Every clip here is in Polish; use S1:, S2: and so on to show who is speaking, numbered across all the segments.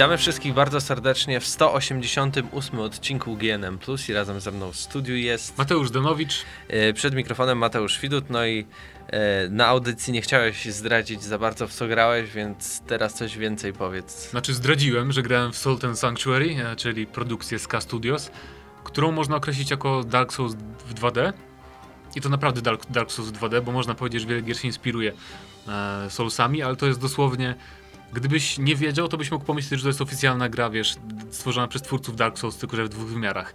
S1: Witamy wszystkich bardzo serdecznie w 188 odcinku GNM Plus i razem ze mną w studiu jest
S2: Mateusz Donowicz.
S1: e, przed mikrofonem Mateusz Widut. No i e, na audycji nie chciałeś zdradzić za bardzo w co grałeś, więc teraz coś więcej powiedz.
S2: Znaczy zdradziłem, że grałem w Salt and Sanctuary, e, czyli produkcję SK Studios, którą można określić jako Dark Souls w 2D. I to naprawdę Dark, Dark Souls w 2D, bo można powiedzieć, że wiele gier się inspiruje e, Soulsami, ale to jest dosłownie... Gdybyś nie wiedział, to byś mógł pomyśleć, że to jest oficjalna gra, wiesz, stworzona przez twórców Dark Souls, tylko że w dwóch wymiarach.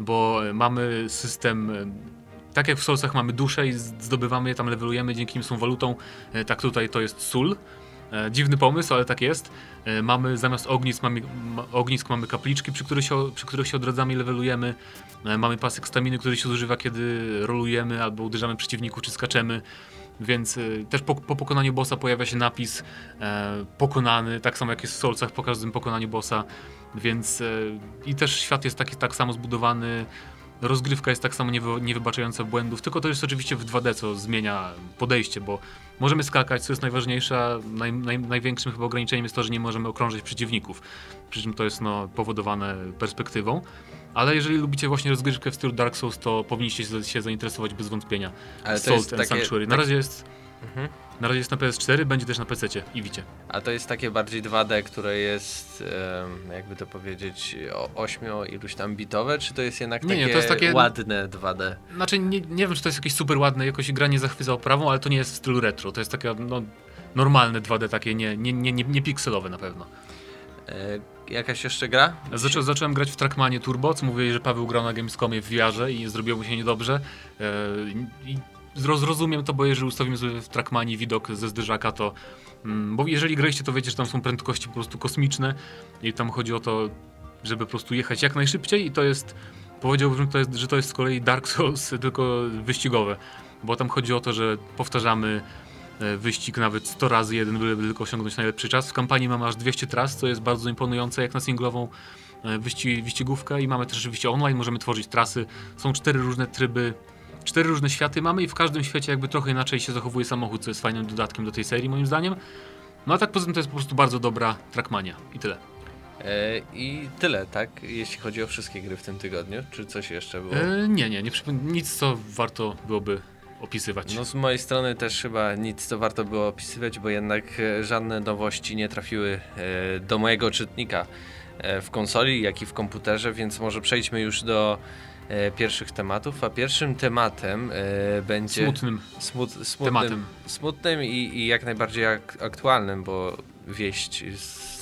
S2: Bo e, mamy system... e, Tak jak w Soulsach mamy duszę i zdobywamy je, tam levelujemy, dzięki nim są walutą, e, tak tutaj to jest sól. Dziwny pomysł, ale tak jest. Mamy zamiast ognisk mamy, ma, ognisk mamy kapliczki, przy których, się, przy których się odradzamy i levelujemy. Mamy pasek staminy, który się zużywa, kiedy rolujemy albo uderzamy przeciwników czy skaczemy. Więc e, też po, po pokonaniu bossa pojawia się napis e, pokonany, tak samo jak jest w Soulsach po każdym pokonaniu bossa. Więc e, i też świat jest taki, tak samo zbudowany. Rozgrywka jest tak samo niewy, niewybaczająca błędów, tylko to jest oczywiście w 2D, co zmienia podejście, bo możemy skakać, co jest najważniejsze, naj, naj, największym chyba ograniczeniem jest to, że nie możemy okrążyć przeciwników. Przy czym to jest no, powodowane perspektywą. Ale jeżeli lubicie właśnie rozgrywkę w stylu Dark Souls, to powinniście się, zainteresować bez wątpienia.
S1: Ale to
S2: Salt
S1: jest takie,
S2: Sanctuary. Na
S1: tak-
S2: razie jest.
S1: Mhm.
S2: Na razie jest na PS4, będzie też na PC i wicie.
S1: A to jest takie bardziej 2D, które jest, jakby to powiedzieć, o 8 iluś tam bitowe, czy to jest jednak
S2: Nie,
S1: takie,
S2: nie, to jest takie-
S1: ładne 2D?
S2: Znaczy, nie, nie wiem, czy to jest jakieś super ładne, jakoś gra nie zachwyca oprawą, ale to nie jest w stylu retro. To jest takie no, normalne 2D, takie nie, nie, nie, nie, nie pikselowe na pewno.
S1: E, jakaś jeszcze gra?
S2: Zaczą, zacząłem grać w Trackmanie Turbo, co mówili, że Paweł grał na Gamescomie w VR i zrobiło mu się niedobrze. E, I zrozumiem to, bo jeżeli ustawimy sobie w Trackmanie widok ze zderzaka, to... Mm, bo jeżeli graliście, to wiecie, że tam są prędkości po prostu kosmiczne i tam chodzi o to, żeby po prostu jechać jak najszybciej i to jest... Powiedziałbym, że to jest, że to jest z kolei Dark Souls, tylko wyścigowe. Bo tam chodzi o to, że powtarzamy e, wyścig nawet 100 razy jeden, byle tylko osiągnąć najlepszy czas. W kampanii mamy aż 200 tras, co jest bardzo imponujące jak na singlową e, wyści wyścigówkę i mamy też oczywiście online, możemy tworzyć trasy. Są cztery różne tryby, cztery różne światy mamy i w każdym świecie jakby trochę inaczej się zachowuje samochód, co jest fajnym dodatkiem do tej serii moim zdaniem. No a tak poza tym to jest po prostu bardzo dobra trackmania i tyle.
S1: E, I tyle, tak? Jeśli chodzi o wszystkie gry w tym tygodniu, czy coś jeszcze było?
S2: E, nie, nie, nie nic co warto byłoby opisywać.
S1: No z mojej strony też chyba nic co warto było opisywać, bo jednak e, żadne nowości nie trafiły e, do mojego czytnika e, w konsoli, jak i w komputerze, więc może przejdźmy już do pierwszych tematów, a pierwszym tematem e, będzie
S2: Smutnym
S1: smut, smutnym,
S2: tematem.
S1: smutnym i, i jak najbardziej ak aktualnym, bo wieść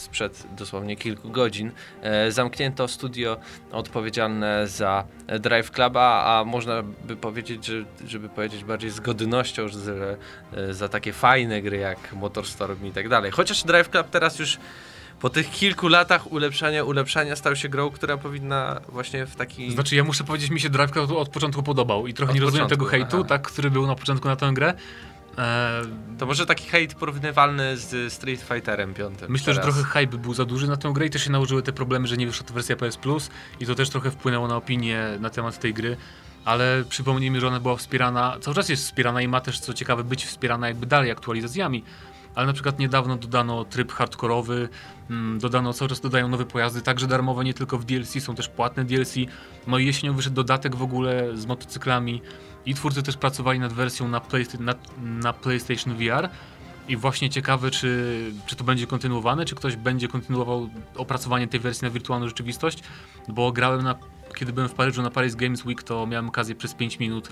S1: sprzed dosłownie kilku godzin. E, zamknięto studio odpowiedzialne za Drive Cluba, a można by powiedzieć, że, żeby powiedzieć bardziej z godnością, że e, za takie fajne gry jak Motorstorm i tak dalej. Chociaż Drive Club teraz już po tych kilku latach ulepszania, ulepszania stał się grą, która powinna właśnie w taki...
S2: Znaczy ja muszę powiedzieć, mi się Drive Club od początku podobał i trochę
S1: Od
S2: nie rozumiem tego
S1: początku,
S2: hejtu,
S1: aha.
S2: tak, który był na początku na tę grę. E,
S1: To może taki hejt porównywalny z Street Fighterem 5.
S2: myślę, że
S1: teraz.
S2: trochę hype był za duży na tę grę i też się nałożyły te problemy, że nie wyszła ta wersja PS Plus i to też trochę wpłynęło na opinię na temat tej gry. Ale przypomnijmy, że ona była wspierana, cały czas jest wspierana i ma też, co ciekawe, być wspierana jakby dalej aktualizacjami. Ale na przykład niedawno dodano tryb hardkorowy, mm, dodano, cały czas dodają nowe pojazdy, także darmowe, nie tylko w DLC, są też płatne DLC. No i jesienią wyszedł dodatek w ogóle z motocyklami i twórcy też pracowali nad wersją na, Playsta- na, na PlayStation VR. I właśnie ciekawe, czy, czy to będzie kontynuowane, czy ktoś będzie kontynuował opracowanie tej wersji na wirtualną rzeczywistość, bo grałem na, kiedy byłem w Paryżu na Paris Games Week, to miałem okazję przez 5 minut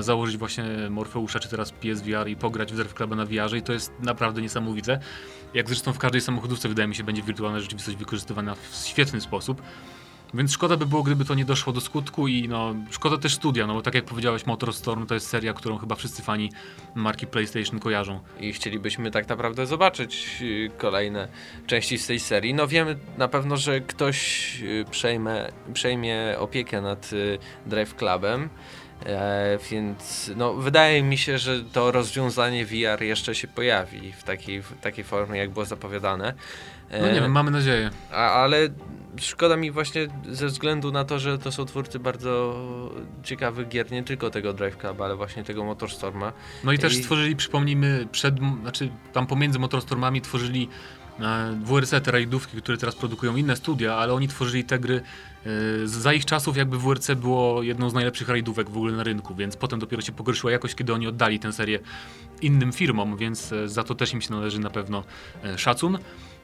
S2: założyć właśnie Morfeusza, czy teraz PSVR i pograć w Drive Club na VR i to jest naprawdę niesamowite. Jak zresztą w każdej samochodówce wydaje mi się będzie wirtualna rzeczywistość wykorzystywana w świetny sposób. Więc szkoda by było, gdyby to nie doszło do skutku i no, szkoda też studia, no bo tak jak powiedziałeś, Motorstorm to jest seria, którą chyba wszyscy fani marki PlayStation kojarzą.
S1: I chcielibyśmy tak naprawdę zobaczyć y, kolejne części z tej serii. No wiemy na pewno, że ktoś y, przejmie, przejmie opiekę nad y, Drive Clubem. E, więc no, wydaje mi się, że to rozwiązanie VR jeszcze się pojawi w takiej, w takiej formie, jak było zapowiadane. E,
S2: No nie wiem, mamy nadzieję.
S1: A, ale szkoda mi właśnie ze względu na to, że to są twórcy bardzo ciekawych gier, nie tylko tego Drive Club, ale właśnie tego Motorstorma.
S2: No i też
S1: I-
S2: stworzyli, przypomnijmy, przed, znaczy tam pomiędzy Motorstormami tworzyli WRC, te rajdówki, które teraz produkują inne studia, ale oni tworzyli te gry e, za ich czasów jakby WRC było jedną z najlepszych rajdówek w ogóle na rynku, więc potem dopiero się pogorszyła jakość, kiedy oni oddali tę serię innym firmom, więc e, za to też im się należy na pewno szacun.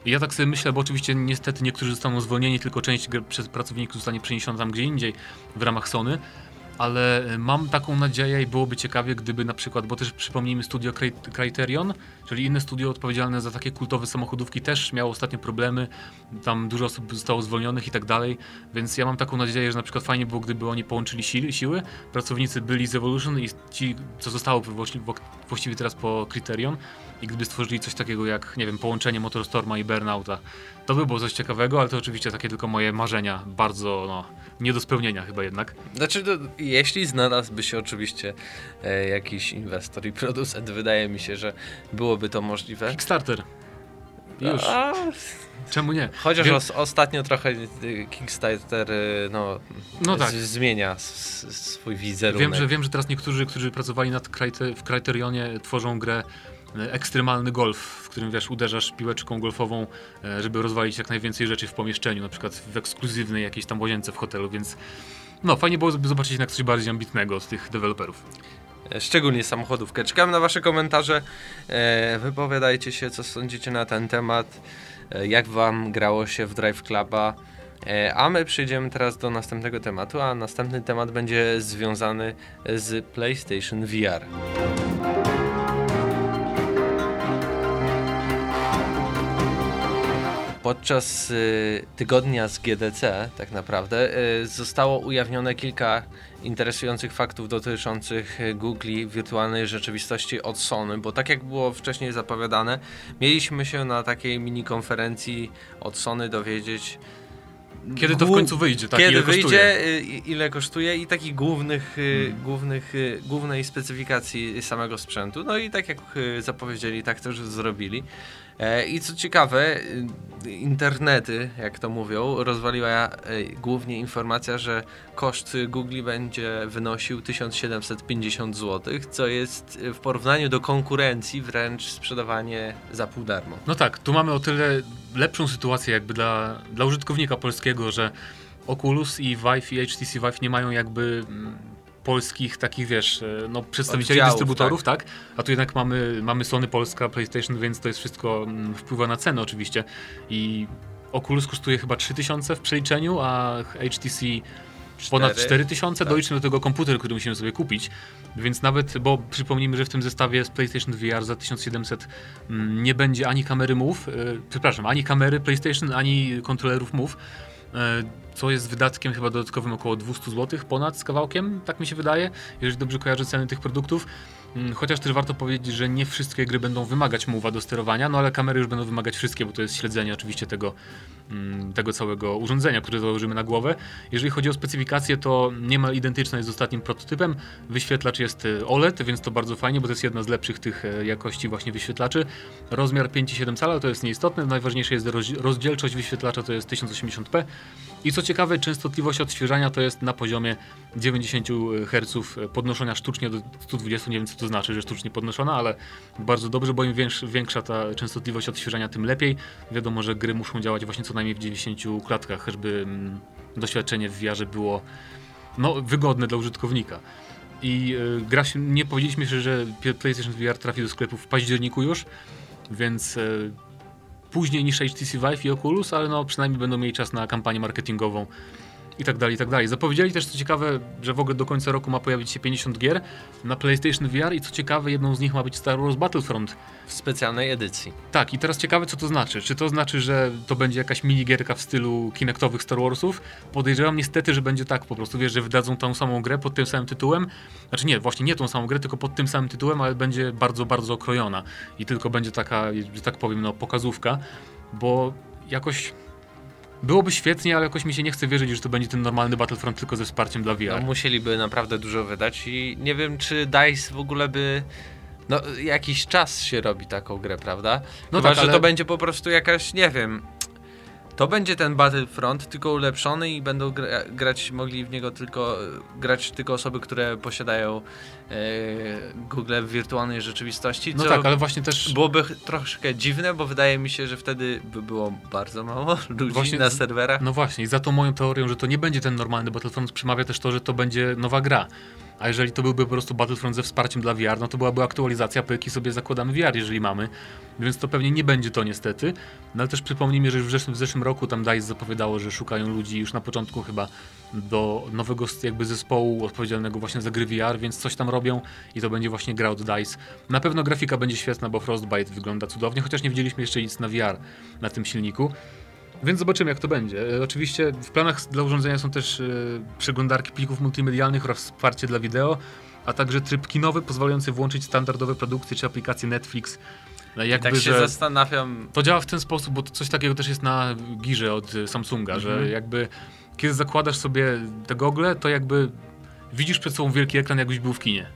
S2: Ja tak sobie myślę, bo oczywiście niestety niektórzy zostaną zwolnieni, tylko część przez pracowników zostanie przeniesiona tam gdzie indziej w ramach Sony, ale e, mam taką nadzieję i byłoby ciekawie, gdyby na przykład, bo też przypomnijmy studio Criterion, czyli inne studio odpowiedzialne za takie kultowe samochodówki też miało ostatnio problemy, tam dużo osób zostało zwolnionych i tak dalej, więc ja mam taką nadzieję, że na przykład fajnie było, gdyby oni połączyli siły, siły. Pracownicy byli z Evolution i ci, co zostało właściwie teraz po Criterion i gdyby stworzyli coś takiego jak, nie wiem, połączenie Motorstorma i Burnouta, to by było coś ciekawego, ale to oczywiście takie tylko moje marzenia, bardzo no, nie do spełnienia chyba jednak.
S1: Znaczy, to, jeśli znalazłby się oczywiście e, jakiś inwestor i producent, wydaje mi się, że byłoby to możliwe.
S2: Kickstarter. Już. A... Czemu nie?
S1: Chociaż Wiem... os ostatnio trochę y, Kickstarter y, no, no tak. zmienia swój wizerunek.
S2: Wiem że, wiem, że teraz niektórzy, którzy pracowali nad w Criterionie tworzą grę ekstremalny golf, w którym wiesz, uderzasz piłeczką golfową, e, żeby rozwalić jak najwięcej rzeczy w pomieszczeniu, na przykład w ekskluzywnej jakiejś tam łazience w hotelu, więc no fajnie było zobaczyć jednak coś bardziej ambitnego od tych deweloperów.
S1: E, szczególnie samochodówkę. Czekam na Wasze komentarze. E, wypowiadajcie się, co sądzicie na ten temat. Jak Wam grało się w Drive Cluba. A my przejdziemy teraz do następnego tematu, a następny temat będzie związany z PlayStation VR. Podczas y, tygodnia z GDC tak naprawdę y, zostało ujawnione kilka interesujących faktów dotyczących y, Google wirtualnej rzeczywistości od Sony, bo tak jak było wcześniej zapowiadane, mieliśmy się na takiej mini konferencji od Sony dowiedzieć
S2: kiedy to w końcu wyjdzie, tak?
S1: Kiedy ile wyjdzie, kosztuje? ile kosztuje i takich głównych, hmm. głównych, głównej specyfikacji samego sprzętu. No i tak jak zapowiedzieli, tak też zrobili. E, I co ciekawe, y, internety, jak to mówią, rozwaliła e, głównie informacja, że koszt Google będzie wynosił 1750 zł, co jest w porównaniu do konkurencji wręcz sprzedawanie za pół darmo.
S2: No tak, tu mamy o tyle lepszą sytuację jakby dla, dla użytkownika polskiego, że Oculus i Vive i HTC Vive nie mają jakby mm, polskich takich, wiesz, e, no, przedstawicieli Oddziałów, dystrybutorów, tak. tak. A tu jednak mamy, mamy Sony Polska, PlayStation, więc to jest wszystko mm, wpływa na cenę oczywiście. I Oculus kosztuje chyba 3000 w przeliczeniu, a HTC ponad 4000, tak. doliczmy do tego komputer, który musimy sobie kupić, więc nawet, bo przypomnijmy, że w tym zestawie z PlayStation VR za 1700 mm, nie będzie ani kamery Move, przepraszam, ani kamery PlayStation, ani kontrolerów Move, co jest wydatkiem chyba dodatkowym około 200 zł ponad z kawałkiem, tak mi się wydaje, jeżeli dobrze kojarzę ceny tych produktów. Mm, chociaż też warto powiedzieć, że nie wszystkie gry będą wymagać mowa do sterowania, no ale kamery już będą wymagać wszystkie, bo to jest śledzenie oczywiście tego, mm, tego całego urządzenia, które założymy na głowę. Jeżeli chodzi o specyfikację, to niemal identyczna jest z ostatnim prototypem. Wyświetlacz jest e, OLED, więc to bardzo fajnie, bo to jest jedna z lepszych tych e, jakości właśnie wyświetlaczy. Rozmiar 5,7 cala to jest nieistotne, najważniejsze jest rozdzielczość wyświetlacza, to jest 1080p. I co ciekawe, częstotliwość odświeżania to jest na poziomie 90 Hz podnoszona sztucznie do 120, nie wiem co to znaczy, że sztucznie podnoszona, ale bardzo dobrze, bo im większa ta częstotliwość odświeżania, tym lepiej. Wiadomo, że gry muszą działać właśnie co najmniej w 90 klatkach, żeby mm, doświadczenie w VR było no, wygodne dla użytkownika. I y, gra się, nie powiedzieliśmy że PlayStation VR trafi do sklepów w październiku już, więc y, później niż HTC Vive i Oculus, ale no przynajmniej będą mieli czas na kampanię marketingową i tak dalej, i tak dalej. Zapowiedzieli też, co ciekawe, że w ogóle do końca roku ma pojawić się 50 gier na PlayStation VR i co ciekawe, jedną z nich ma być Star Wars Battlefront.
S1: W specjalnej edycji.
S2: Tak, i teraz ciekawe, co to znaczy. Czy to znaczy, że to będzie jakaś minigierka w stylu kinektowych Star Warsów? Podejrzewam niestety, że będzie tak po prostu, wiesz, że wydadzą tą samą grę pod tym samym tytułem. Znaczy nie, właśnie nie tą samą grę, tylko pod tym samym tytułem, ale będzie bardzo, bardzo okrojona. I tylko będzie taka, że tak powiem, no, pokazówka, bo jakoś Byłoby świetnie, ale jakoś mi się nie chce wierzyć, że to będzie ten normalny Battlefront tylko ze wsparciem dla VR. No,
S1: musieliby naprawdę dużo wydać i nie wiem, czy DICE w ogóle by... No, jakiś czas się robi taką grę, prawda? No Chyba, tak, że ale... to będzie po prostu jakaś, nie wiem... to będzie ten Battlefront, tylko ulepszony i będą gra grać, mogli w niego tylko, grać tylko osoby, które posiadają e, Google w wirtualnej rzeczywistości.
S2: No tak, ale właśnie też...
S1: Byłoby troszkę dziwne, bo wydaje mi się, że wtedy by było bardzo mało ludzi właśnie, na serwerach.
S2: No właśnie, i za tą moją teorią, że to nie będzie ten normalny Battlefront, przemawia też to, że to będzie nowa gra. A jeżeli to byłby po prostu Battlefront ze wsparciem dla VR, no to byłaby aktualizacja pyki sobie zakładamy VR, jeżeli mamy. Więc to pewnie nie będzie to niestety. No ale też przypomnijmy, że już w zeszłym, w zeszłym roku tam DICE zapowiadało, że szukają ludzi już na początku chyba do nowego jakby zespołu odpowiedzialnego właśnie za gry VR, więc coś tam robią i to będzie właśnie gra od DICE. Na pewno grafika będzie świetna, bo Frostbite wygląda cudownie, chociaż nie widzieliśmy jeszcze nic na VR na tym silniku. Więc zobaczymy, jak to będzie. E, oczywiście w planach dla urządzenia są też e, przeglądarki plików multimedialnych oraz wsparcie dla wideo, a także tryb kinowy pozwalający włączyć standardowe produkcje czy aplikacje Netflix.
S1: No jakby, tak się zastanawiam.
S2: To działa w ten sposób, bo coś takiego też jest na girze od Samsunga, mhm. że jakby kiedy zakładasz sobie te gogle, to jakby widzisz przed sobą wielki ekran, jakbyś był w kinie.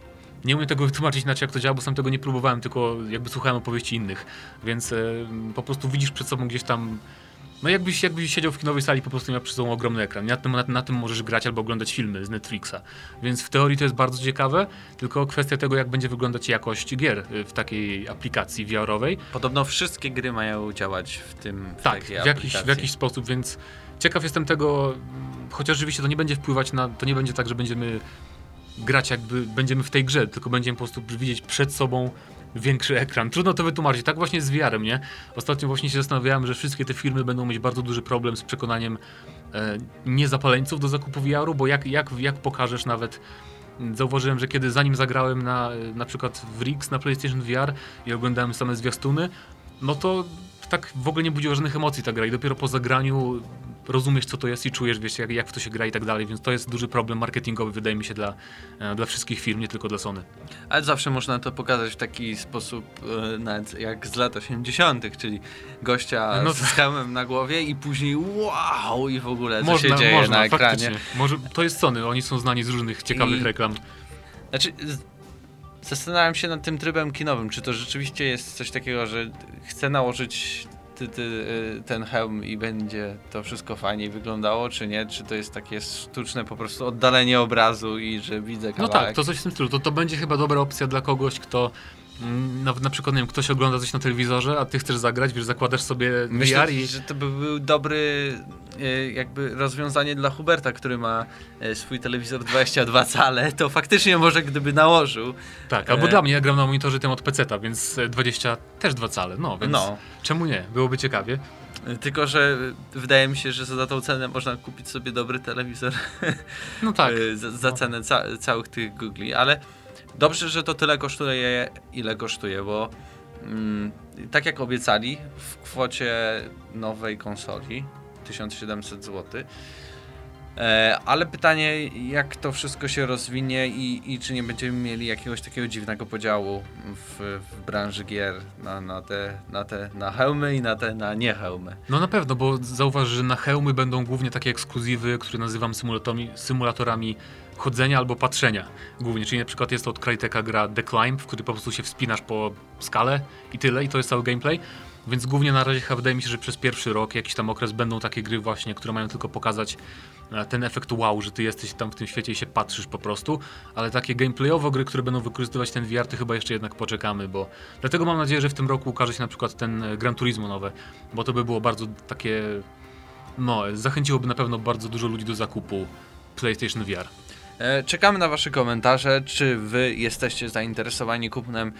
S2: Nie umiem tego wytłumaczyć inaczej, jak to działa, bo sam tego nie próbowałem, tylko jakby słuchałem opowieści innych. Więc e, po prostu widzisz przed sobą gdzieś tam no jakbyś, jakbyś siedział w kinowej sali, po prostu miał przy sobą ogromny ekran. Na tym, na, na, tym możesz grać albo oglądać filmy z Netflixa. Więc w teorii to jest bardzo ciekawe, tylko kwestia tego, jak będzie wyglądać jakość gier y, w takiej aplikacji VR-owej.
S1: Podobno wszystkie gry mają działać w tym w
S2: Tak, w jakiś, w jakiś sposób, więc ciekaw jestem tego, chociaż oczywiście to nie będzie wpływać na, to nie będzie tak, że będziemy grać jakby będziemy w tej grze, tylko będziemy po prostu widzieć przed sobą większy ekran. Trudno to wytłumaczyć. Tak właśnie z VR-em, nie? Ostatnio właśnie się zastanawiałem, że wszystkie te firmy będą mieć bardzo duży problem z przekonaniem e, niezapaleńców do zakupu VR-u, bo jak, jak, jak pokażesz nawet zauważyłem, że kiedy zanim zagrałem na, na przykład w Rix na PlayStation VR i oglądałem same zwiastuny, no to tak w ogóle nie budziła żadnych emocji ta gra i dopiero po zagraniu rozumiesz co to jest i czujesz, wiesz jak, jak w to się gra i tak dalej, więc to jest duży problem marketingowy wydaje mi się dla, e, dla wszystkich firm, nie tylko dla Sony.
S1: Ale zawsze można to pokazać w taki sposób e, nawet jak z lat 80., czyli gościa no, z hełmem na głowie i później wow i w ogóle co można, się dzieje można, na ekranie.
S2: Może, to jest Sony, oni są znani z różnych ciekawych I... reklam.
S1: Znaczy, Zastanawiam się nad tym trybem kinowym, czy to rzeczywiście jest coś takiego, że chcę nałożyć ty, ty, y, ten hełm i będzie to wszystko fajniej wyglądało, czy nie? Czy to jest takie sztuczne po prostu oddalenie obrazu i że widzę kawałek?
S2: No tak, to coś w tym stylu. To, to będzie chyba dobra opcja dla kogoś, kto Mm, na, przykład, nie wiem, ktoś ogląda coś na telewizorze, a ty chcesz zagrać, wiesz, zakładasz sobie
S1: Myślę,
S2: VR i...
S1: że to by był dobry e, jakby rozwiązanie dla Huberta, który ma e, swój telewizor 22 cale, to faktycznie może gdyby nałożył.
S2: Tak, albo e... dla mnie, ja gram na monitorze tym od PC-ta, więc 20 też 2 cale, no, więc no. czemu nie? Byłoby ciekawie.
S1: Tylko, że wydaje mi się, że za tą cenę można kupić sobie dobry telewizor.
S2: No tak.
S1: za, za cenę ca całych tych Googli, ale Dobrze, że to tyle kosztuje, ile kosztuje, bo mm, tak jak obiecali, w kwocie nowej konsoli 1700 zł. E, ale pytanie, jak to wszystko się rozwinie i, i czy nie będziemy mieli jakiegoś takiego dziwnego podziału w, w branży gier na, na, te, na te na hełmy i na te na nie hełmy.
S2: No na pewno, bo zauważ, że na hełmy będą głównie takie ekskluzywy, które nazywam symulatorami, symulatorami chodzenia albo patrzenia głównie, czyli na przykład jest to od Crytek'a gra The Climb, w który po prostu się wspinasz po skale i tyle i to jest cały gameplay. Więc głównie na razie wydaje mi się, że przez pierwszy rok, jakiś tam okres będą takie gry właśnie, które mają tylko pokazać e, ten efekt wow, że ty jesteś tam w tym świecie i się patrzysz po prostu, ale takie gameplayowe gry, które będą wykorzystywać ten VR, to chyba jeszcze jednak poczekamy, bo dlatego mam nadzieję, że w tym roku ukaże się na przykład ten e, Gran Turismo nowe, bo to by było bardzo takie no, zachęciłoby na pewno bardzo dużo ludzi do zakupu PlayStation VR.
S1: E, czekamy na Wasze komentarze, czy Wy jesteście zainteresowani kupnem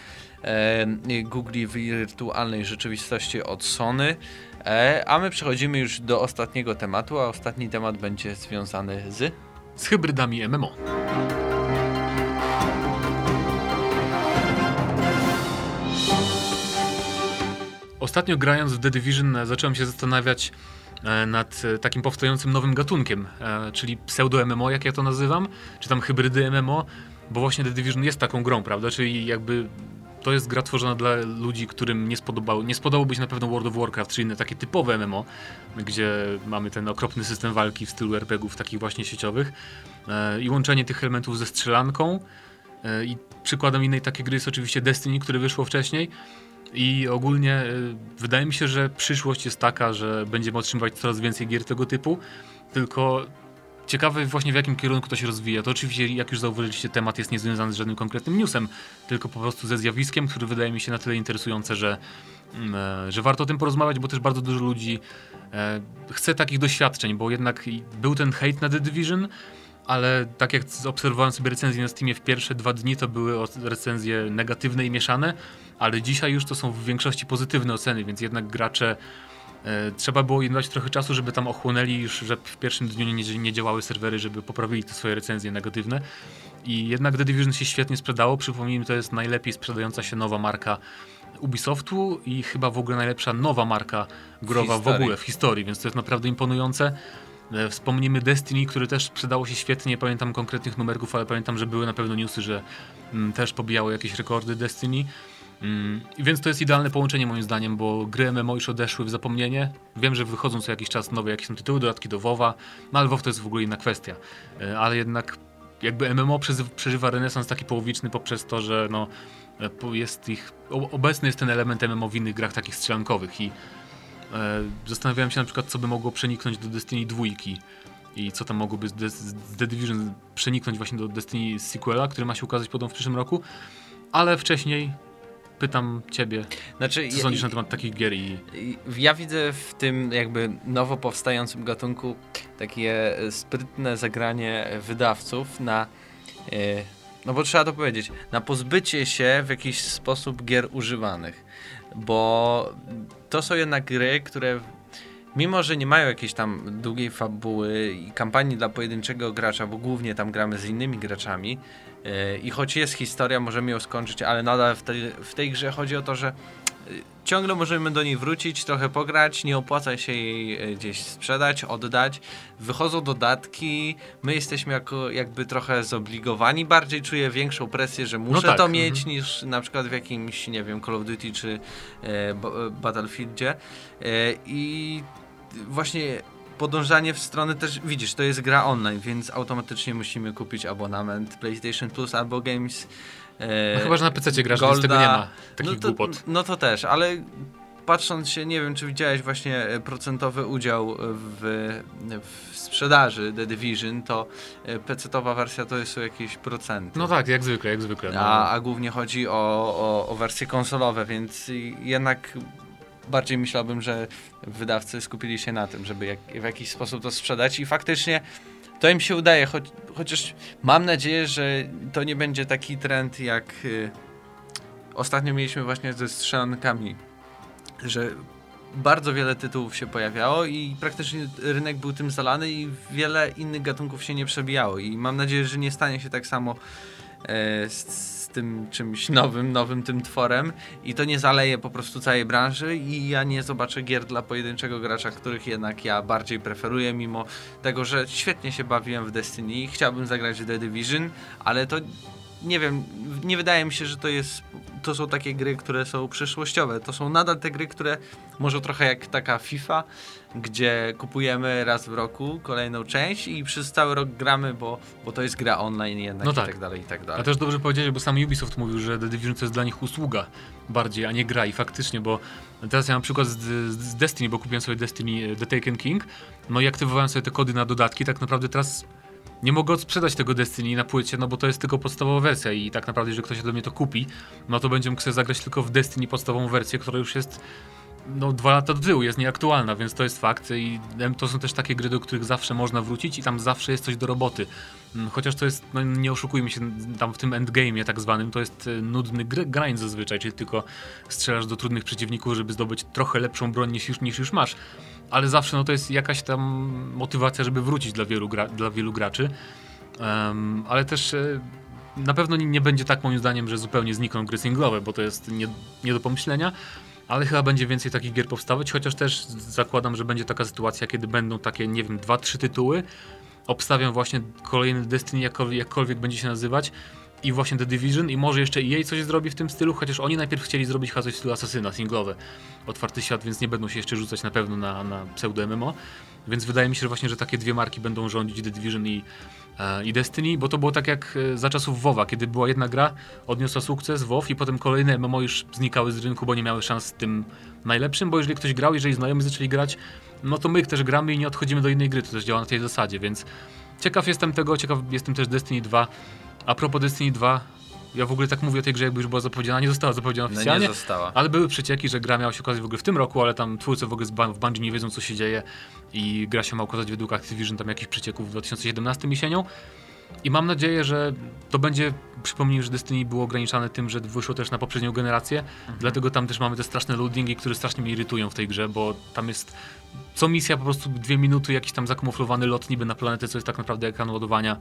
S1: e, Google wirtualnej rzeczywistości od Sony. E, a my przechodzimy już do ostatniego tematu, a ostatni temat będzie związany z...
S2: Z hybrydami MMO. Ostatnio grając w The Division zacząłem się zastanawiać, nad e, takim powstającym nowym gatunkiem, e, czyli pseudo-MMO, jak ja to nazywam, czy tam hybrydy MMO, bo właśnie The Division jest taką grą, prawda? Czyli jakby to jest gra tworzona dla ludzi, którym nie, spodobał, nie spodobałoby się na pewno World of Warcraft, czy inne takie typowe MMO, gdzie mamy ten okropny system walki w stylu RPGów takich właśnie sieciowych i łączenie tych elementów ze strzelanką. I przykładem innej takiej gry jest oczywiście Destiny, które wyszło wcześniej, I ogólnie y, wydaje mi się, że przyszłość jest taka, że będziemy otrzymywać coraz więcej gier tego typu, tylko ciekawe właśnie w jakim kierunku to się rozwija. To oczywiście, jak już zauważyliście, temat jest niezwiązany z żadnym konkretnym newsem, tylko po prostu ze zjawiskiem, które wydaje mi się na tyle interesujące, że, mm, e, że warto o tym porozmawiać, bo też bardzo dużo ludzi e, chce takich doświadczeń, bo jednak był ten hate na The Division, ale tak jak obserwowałem sobie recenzje na Steamie w pierwsze dwa dni, to były recenzje negatywne i mieszane, ale dzisiaj już to są w większości pozytywne oceny, więc jednak gracze e, trzeba było im dać trochę czasu, żeby tam ochłonęli już, że w pierwszym dniu nie, nie działały serwery, żeby poprawili te swoje recenzje negatywne. I jednak The Division się świetnie sprzedało. Przypomnijmy, to jest najlepiej sprzedająca się nowa marka Ubisoftu i chyba w ogóle najlepsza nowa marka growa w, w ogóle w historii, więc to jest naprawdę imponujące. E, wspomnimy Destiny, który też sprzedało się świetnie, nie pamiętam konkretnych numerków, ale pamiętam, że były na pewno newsy, że mm, też pobijało jakieś rekordy Destiny. Mm, więc to jest idealne połączenie moim zdaniem, bo gry MMO już odeszły w zapomnienie. Wiem, że wychodzą co jakiś czas nowe jakieś tytuły, dodatki do WoWa, no ale WoW to jest w ogóle inna kwestia. E, ale jednak jakby MMO przeżywa renesans taki połowiczny poprzez to, że no, e, jest ich, obecny jest ten element MMO w innych grach takich strzelankowych i zastanawiałem się na przykład, co by mogło przeniknąć do Destiny 2 i co tam mogłoby z, z The Division przeniknąć właśnie do Destiny sequela, który ma się ukazać podobno w przyszłym roku, ale wcześniej pytam ciebie, znaczy, co ja, sądzisz na temat takich gier i...
S1: Ja widzę w tym jakby nowo powstającym gatunku takie sprytne zagranie wydawców na... Yy, no bo trzeba to powiedzieć, na pozbycie się w jakiś sposób gier używanych. Bo to są jednak gry, które mimo, że nie mają jakiejś tam długiej fabuły i kampanii dla pojedynczego gracza, bo głównie tam gramy z innymi graczami yy, i choć jest historia, możemy ją skończyć, ale nadal w tej, w tej grze chodzi o to, że ciągle możemy do niej wrócić, trochę pograć, nie opłaca się jej e, gdzieś sprzedać, oddać. Wychodzą dodatki, my jesteśmy jako, jakby trochę zobligowani, bardziej czuję większą presję, że muszę no tak. to mieć mhm. niż na przykład w jakimś, nie wiem, Call of Duty czy e, e Battlefieldzie. E, I właśnie podążanie w stronę też, widzisz, to jest gra online, więc automatycznie musimy kupić abonament PlayStation Plus albo Games
S2: no chyba, że na PC grasz, Golda, więc tego nie ma takich
S1: no to,
S2: głupot.
S1: No to też, ale patrząc się, nie wiem, czy widziałeś właśnie e, procentowy udział w, w sprzedaży The Division, to e, PC-towa wersja to są jakieś procenty.
S2: No tak, jak zwykle, jak zwykle. No.
S1: A, a głównie chodzi o, o, o wersje konsolowe, więc jednak bardziej myślałbym, że wydawcy skupili się na tym, żeby jak, w jakiś sposób to sprzedać i faktycznie to im się udaje, chociaż mam nadzieję, że to nie będzie taki trend jak y, ostatnio mieliśmy właśnie ze strzelankami, że bardzo wiele tytułów się pojawiało i praktycznie rynek był tym zalany i wiele innych gatunków się nie przebijało. I mam nadzieję, że nie stanie się tak samo e, z, tym czymś nowym, nowym tym tworem i to nie zaleje po prostu całej branży i ja nie zobaczę gier dla pojedynczego gracza, których jednak ja bardziej preferuję, mimo tego, że świetnie się bawiłem w Destiny, chciałbym zagrać w The Division, ale to nie wiem, nie wydaje mi się, że to jest, to są takie gry, które są przyszłościowe. To są nadal te gry, które może trochę jak taka FIFA, gdzie kupujemy raz w roku kolejną część i przez cały rok gramy, bo, bo to jest gra online jednak no tak. i tak dalej, i tak dalej.
S2: A też dobrze powiedzieć, bo sam Ubisoft mówił, że The Division to jest dla nich usługa bardziej, a nie gra i faktycznie, bo teraz ja mam przykład z, z Destiny, bo kupiłem sobie Destiny The Taken King, no i aktywowałem sobie te kody na dodatki, tak naprawdę teraz nie mogę odsprzedać tego Destiny na płycie, no bo to jest tylko podstawowa wersja i tak naprawdę, jeżeli ktoś do mnie to kupi, no to będzie mógł sobie zagrać tylko w Destiny podstawową wersję, która już jest no, dwa lata do tyłu, jest nieaktualna, więc to jest fakt i to są też takie gry, do których zawsze można wrócić i tam zawsze jest coś do roboty. Mm, chociaż to jest, no nie oszukujmy się, tam w tym endgame'ie tak zwanym, to jest e, nudny grind zazwyczaj, czyli tylko strzelasz do trudnych przeciwników, żeby zdobyć trochę lepszą broń niż już, niż już masz ale zawsze no, to jest jakaś tam motywacja, żeby wrócić dla wielu, gra, dla wielu graczy. Um, ale też e, na pewno nie, będzie tak moim zdaniem, że zupełnie znikną gry singlowe, bo to jest nie, nie do pomyślenia. Ale chyba będzie więcej takich gier powstawać, chociaż też zakładam, że będzie taka sytuacja, kiedy będą takie, nie wiem, dwa, trzy tytuły. Obstawiam właśnie kolejny Destiny, jakkolwiek, jakkolwiek będzie się nazywać i właśnie The Division i może jeszcze EA coś zrobi w tym stylu, chociaż oni najpierw chcieli zrobić chyba coś w stylu Asasyna, singlowe, otwarty świat, więc nie będą się jeszcze rzucać na pewno na, na pseudo-MMO. Więc wydaje mi się że właśnie, że takie dwie marki będą rządzić The Division i, e, i Destiny, bo to było tak jak e, za czasów WoWa, kiedy była jedna gra, odniosła sukces, WoW i potem kolejne MMO już znikały z rynku, bo nie miały szans z tym najlepszym, bo jeżeli ktoś grał, jeżeli znajomi zaczęli grać, no to my też gramy i nie odchodzimy do innej gry, to też działa na tej zasadzie, więc ciekaw jestem tego, ciekaw jestem też Destiny 2. A propos Destiny 2, ja w ogóle tak mówię o tej grze, jakby już była zapowiedziana, nie została zapowiedziana
S1: No
S2: oficjalnie.
S1: nie została.
S2: Ale były przecieki, że gra miała się okazać w ogóle w tym roku, ale tam twórcy w ogóle w Bungie nie wiedzą co się dzieje i gra się ma ukazać według Activision tam jakichś przecieków w 2017 jesienią. I mam nadzieję, że to będzie, przypomnij, że Destiny było ograniczane tym, że wyszło też na poprzednią generację, dlatego tam też mamy te straszne loadingi, które strasznie mnie irytują w tej grze, bo tam jest co misja po prostu dwie minuty, jakiś tam zakamuflowany lot niby na planetę, co jest tak naprawdę ekran ładowania.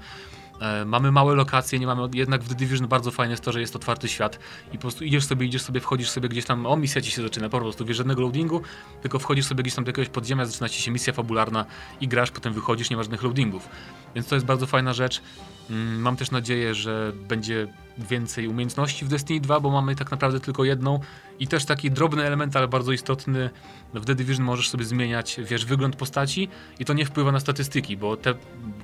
S2: E, mamy małe lokacje, nie mamy, jednak w The Division bardzo fajne jest to, że jest otwarty świat i po prostu idziesz sobie, idziesz sobie, wchodzisz sobie gdzieś tam, o misja ci się zaczyna, po prostu, wiesz, żadnego loadingu, tylko wchodzisz sobie gdzieś tam do jakiegoś podziemia, zaczyna ci się misja fabularna i grasz, potem wychodzisz, nie ma żadnych loadingów. Więc to jest bardzo fajna rzecz. Mm, Mam też nadzieję, że będzie więcej umiejętności w Destiny 2, bo mamy tak naprawdę tylko jedną i też taki drobny element, ale bardzo istotny. W The Division możesz sobie zmieniać, wiesz, wygląd postaci i to nie wpływa na statystyki, bo te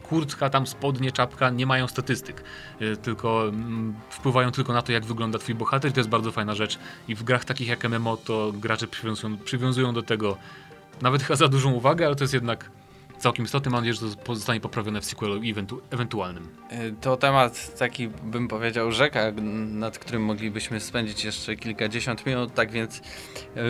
S2: kurtka, tam spodnie, czapka nie mają statystyk, y, tylko mm, wpływają tylko na to, jak wygląda twój bohater i to jest bardzo fajna rzecz. I w grach takich jak MMO to gracze przywiązują, przywiązują do tego nawet chyba za dużą uwagę, ale to jest jednak całkiem istotne. Mam nadzieję, że to pozostanie poprawione w sequelu eventu ewentualnym.
S1: Y, To temat taki, bym powiedział, rzeka, nad którym moglibyśmy spędzić jeszcze kilkadziesiąt minut, tak więc y,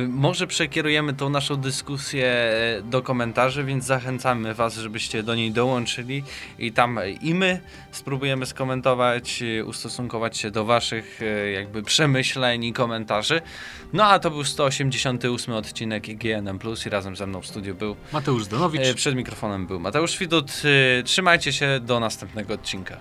S1: może przekierujemy tą naszą dyskusję y, do komentarzy, więc zachęcamy Was, żebyście do niej dołączyli i tam i my spróbujemy skomentować, ustosunkować się do Waszych jakby przemyśleń i komentarzy. No a to był 188 odcinek IGNM+, i razem ze mną w studiu był
S2: Mateusz Zdanowicz.
S1: E, Przed mikrofonem był Mateusz Widut. E, Trzymajcie się do następnego odcinka.